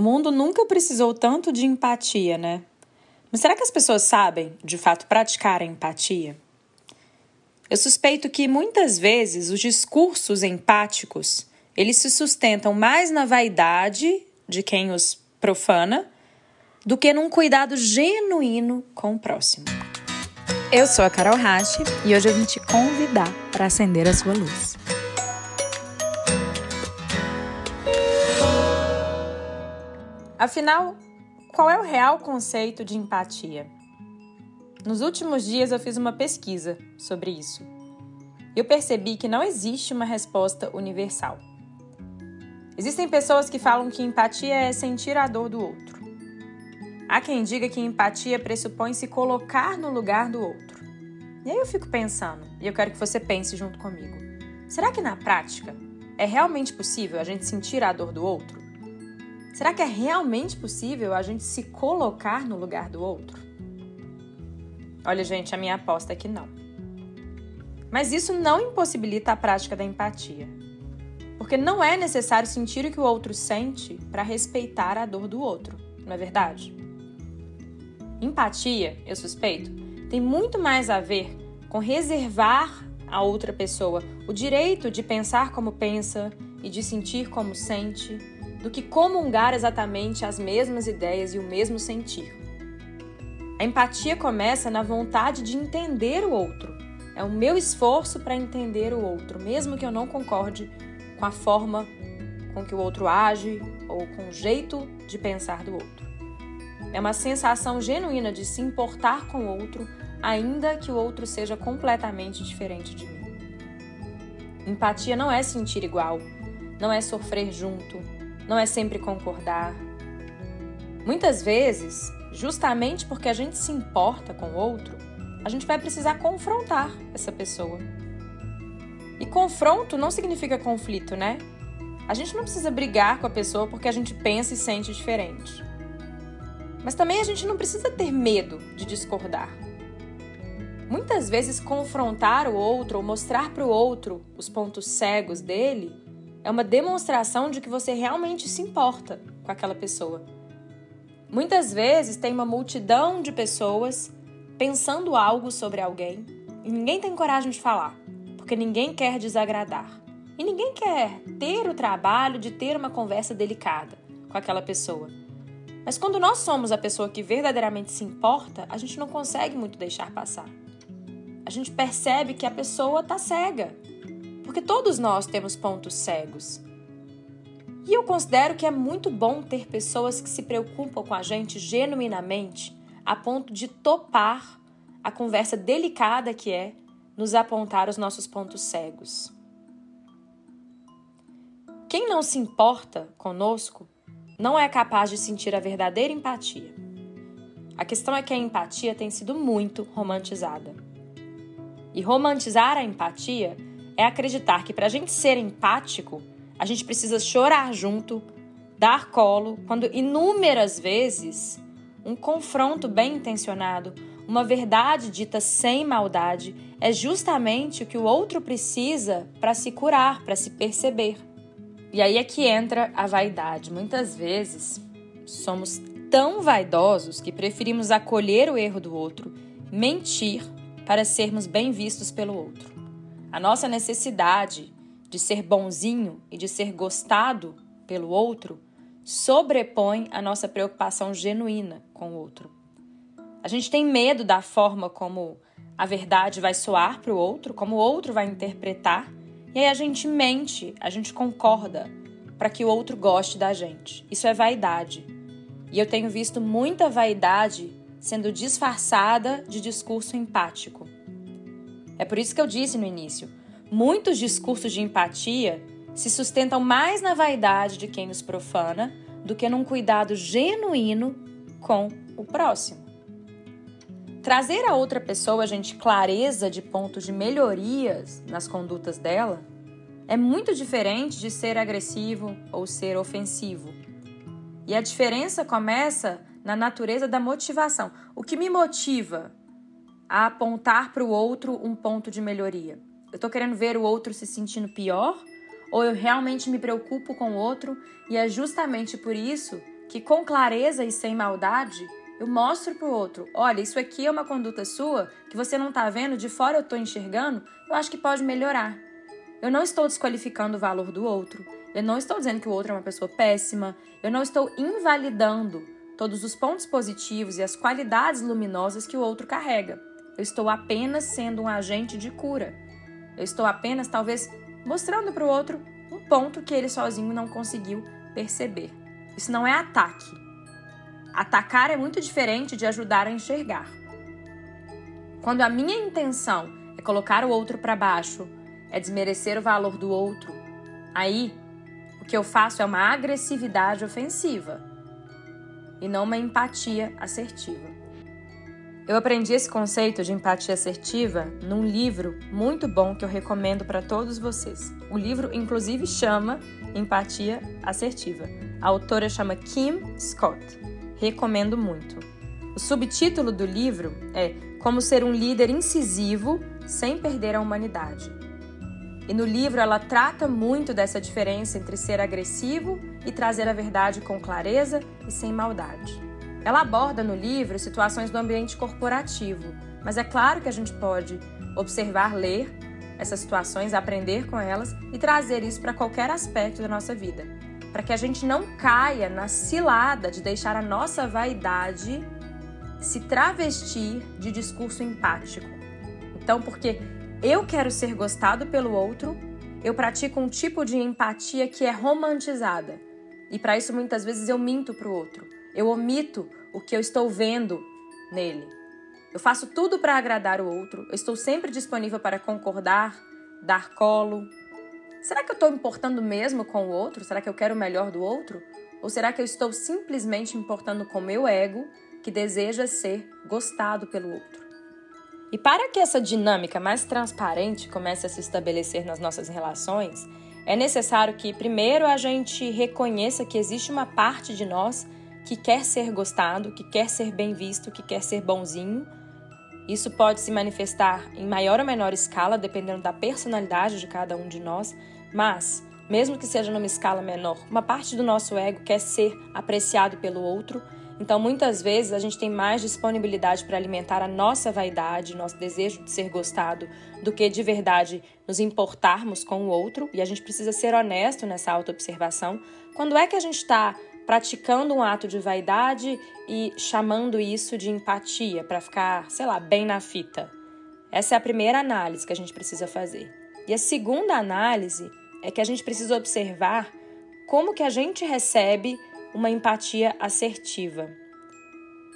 O mundo nunca precisou tanto de empatia, né? Mas será que as pessoas sabem, de fato, praticar a empatia? Eu suspeito que muitas vezes os discursos empáticos, eles se sustentam mais na vaidade de quem os profana do que num cuidado genuíno com o próximo. Eu sou a Carol Rache e hoje eu vim te convidar para acender a sua luz. Afinal, qual é o real conceito de empatia? Nos últimos dias eu fiz uma pesquisa sobre isso. Eu percebi que não existe uma resposta universal. Existem pessoas que falam que empatia é sentir a dor do outro. Há quem diga que empatia pressupõe se colocar no lugar do outro. E aí eu fico pensando, e eu quero que você pense junto comigo: será que na prática é realmente possível a gente sentir a dor do outro? Será que é realmente possível a gente se colocar no lugar do outro? Olha, gente, a minha aposta é que não. Mas isso não impossibilita a prática da empatia. Porque não é necessário sentir o que o outro sente para respeitar a dor do outro, não é verdade? Empatia, eu suspeito, tem muito mais a ver com reservar a outra pessoa o direito de pensar como pensa e de sentir como sente do que comungar exatamente as mesmas ideias e o mesmo sentir. A empatia começa na vontade de entender o outro. É o meu esforço para entender o outro, mesmo que eu não concorde com a forma com que o outro age ou com o jeito de pensar do outro. É uma sensação genuína de se importar com o outro, ainda que o outro seja completamente diferente de mim. Empatia não é sentir igual, não é sofrer junto, não é sempre concordar. Muitas vezes, justamente porque a gente se importa com o outro, a gente vai precisar confrontar essa pessoa. E confronto não significa conflito, né? A gente não precisa brigar com a pessoa porque a gente pensa e sente diferente. Mas também a gente não precisa ter medo de discordar. Muitas vezes, confrontar o outro ou mostrar para o outro os pontos cegos dele é uma demonstração de que você realmente se importa com aquela pessoa. Muitas vezes tem uma multidão de pessoas pensando algo sobre alguém e ninguém tem coragem de falar, porque ninguém quer desagradar. E ninguém quer ter o trabalho de ter uma conversa delicada com aquela pessoa. Mas quando nós somos a pessoa que verdadeiramente se importa, a gente não consegue muito deixar passar. A gente percebe que a pessoa está cega porque todos nós temos pontos cegos. E eu considero que é muito bom ter pessoas que se preocupam com a gente genuinamente, a ponto de topar a conversa delicada que é nos apontar os nossos pontos cegos. Quem não se importa conosco não é capaz de sentir a verdadeira empatia. A questão é que a empatia tem sido muito romantizada. E romantizar a empatia é acreditar que para a gente ser empático, a gente precisa chorar junto, dar colo, quando inúmeras vezes um confronto bem intencionado, uma verdade dita sem maldade, é justamente o que o outro precisa para se curar, para se perceber. E aí é que entra a vaidade. Muitas vezes somos tão vaidosos que preferimos acolher o erro do outro, mentir para sermos bem vistos pelo outro. A nossa necessidade de ser bonzinho e de ser gostado pelo outro sobrepõe a nossa preocupação genuína com o outro. A gente tem medo da forma como a verdade vai soar para o outro, como o outro vai interpretar, e aí a gente mente, a gente concorda para que o outro goste da gente. Isso é vaidade. E eu tenho visto muita vaidade sendo disfarçada de discurso empático. É por isso que eu disse no início: muitos discursos de empatia se sustentam mais na vaidade de quem os profana do que num cuidado genuíno com o próximo. Trazer a outra pessoa, gente, clareza de pontos de melhorias nas condutas dela é muito diferente de ser agressivo ou ser ofensivo. E a diferença começa na natureza da motivação. O que me motiva a apontar para o outro um ponto de melhoria? Eu estou querendo ver o outro se sentindo pior? Ou eu realmente me preocupo com o outro e é justamente por isso que com clareza e sem maldade eu mostro para o outro: olha, isso aqui é uma conduta sua que você não está vendo, de fora eu estou enxergando, eu acho que pode melhorar. Eu não estou desqualificando o valor do outro, eu não estou dizendo que o outro é uma pessoa péssima, eu não estou invalidando todos os pontos positivos e as qualidades luminosas que o outro carrega. Eu estou apenas sendo um agente de cura. Eu estou apenas, talvez, mostrando para o outro um ponto que ele sozinho não conseguiu perceber. Isso não é ataque. Atacar é muito diferente de ajudar a enxergar. Quando a minha intenção é colocar o outro para baixo, é desmerecer o valor do outro, aí o que eu faço é uma agressividade ofensiva e não uma empatia assertiva. Eu aprendi esse conceito de empatia assertiva num livro muito bom que eu recomendo para todos vocês. O livro, inclusive, chama Empatia Assertiva. A autora chama Kim Scott. Recomendo muito. O subtítulo do livro é Como Ser um Líder Incisivo sem Perder a Humanidade. E no livro ela trata muito dessa diferença entre ser agressivo e trazer a verdade com clareza e sem maldade. Ela aborda no livro situações do ambiente corporativo, mas é claro que a gente pode observar, ler essas situações, aprender com elas e trazer isso para qualquer aspecto da nossa vida, para que a gente não caia na cilada de deixar a nossa vaidade se travestir de discurso empático. Então, porque eu quero ser gostado pelo outro, eu pratico um tipo de empatia que é romantizada. E para isso muitas vezes eu minto para o outro. Eu omito o que eu estou vendo nele. Eu faço tudo para agradar o outro. Eu estou sempre disponível para concordar, dar colo. Será que eu estou importando mesmo com o outro? Será que eu quero o melhor do outro? Ou será que eu estou simplesmente importando com meu ego, que deseja ser gostado pelo outro? E para que essa dinâmica mais transparente comece a se estabelecer nas nossas relações, é necessário que, primeiro, a gente reconheça que existe uma parte de nós que quer ser gostado, que quer ser bem visto, que quer ser bonzinho. Isso pode se manifestar em maior ou menor escala, dependendo da personalidade de cada um de nós, mas, mesmo que seja numa escala menor, uma parte do nosso ego quer ser apreciado pelo outro então, muitas vezes, a gente tem mais disponibilidade para alimentar a nossa vaidade, nosso desejo de ser gostado, do que de verdade nos importarmos com o outro. E a gente precisa ser honesto nessa autoobservação. Quando é que a gente está praticando um ato de vaidade e chamando isso de empatia para ficar, sei lá, bem na fita? Essa é a primeira análise que a gente precisa fazer. E a segunda análise é que a gente precisa observar como que a gente recebe uma empatia assertiva.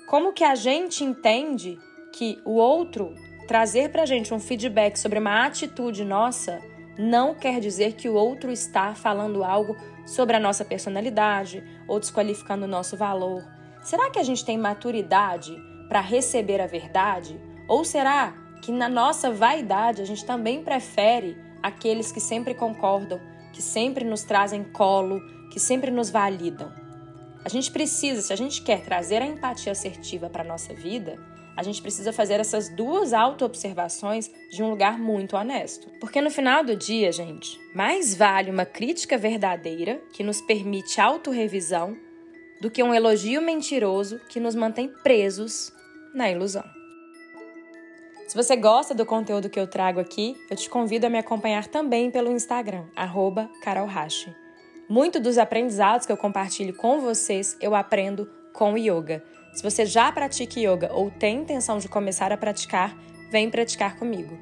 Como que a gente entende que o outro trazer para a gente um feedback sobre uma atitude nossa não quer dizer que o outro está falando algo sobre a nossa personalidade ou desqualificando o nosso valor? Será que a gente tem maturidade para receber a verdade? Ou será que na nossa vaidade a gente também prefere aqueles que sempre concordam, que sempre nos trazem colo, que sempre nos validam? A gente precisa, se a gente quer trazer a empatia assertiva para a nossa vida, a gente precisa fazer essas duas auto-observações de um lugar muito honesto. Porque no final do dia, gente, mais vale uma crítica verdadeira que nos permite autorrevisão do que um elogio mentiroso que nos mantém presos na ilusão. Se você gosta do conteúdo que eu trago aqui, eu te convido a me acompanhar também pelo Instagram, arroba carolhache. Muito dos aprendizados que eu compartilho com vocês, eu aprendo com yoga. Se você já pratica yoga ou tem intenção de começar a praticar, vem praticar comigo.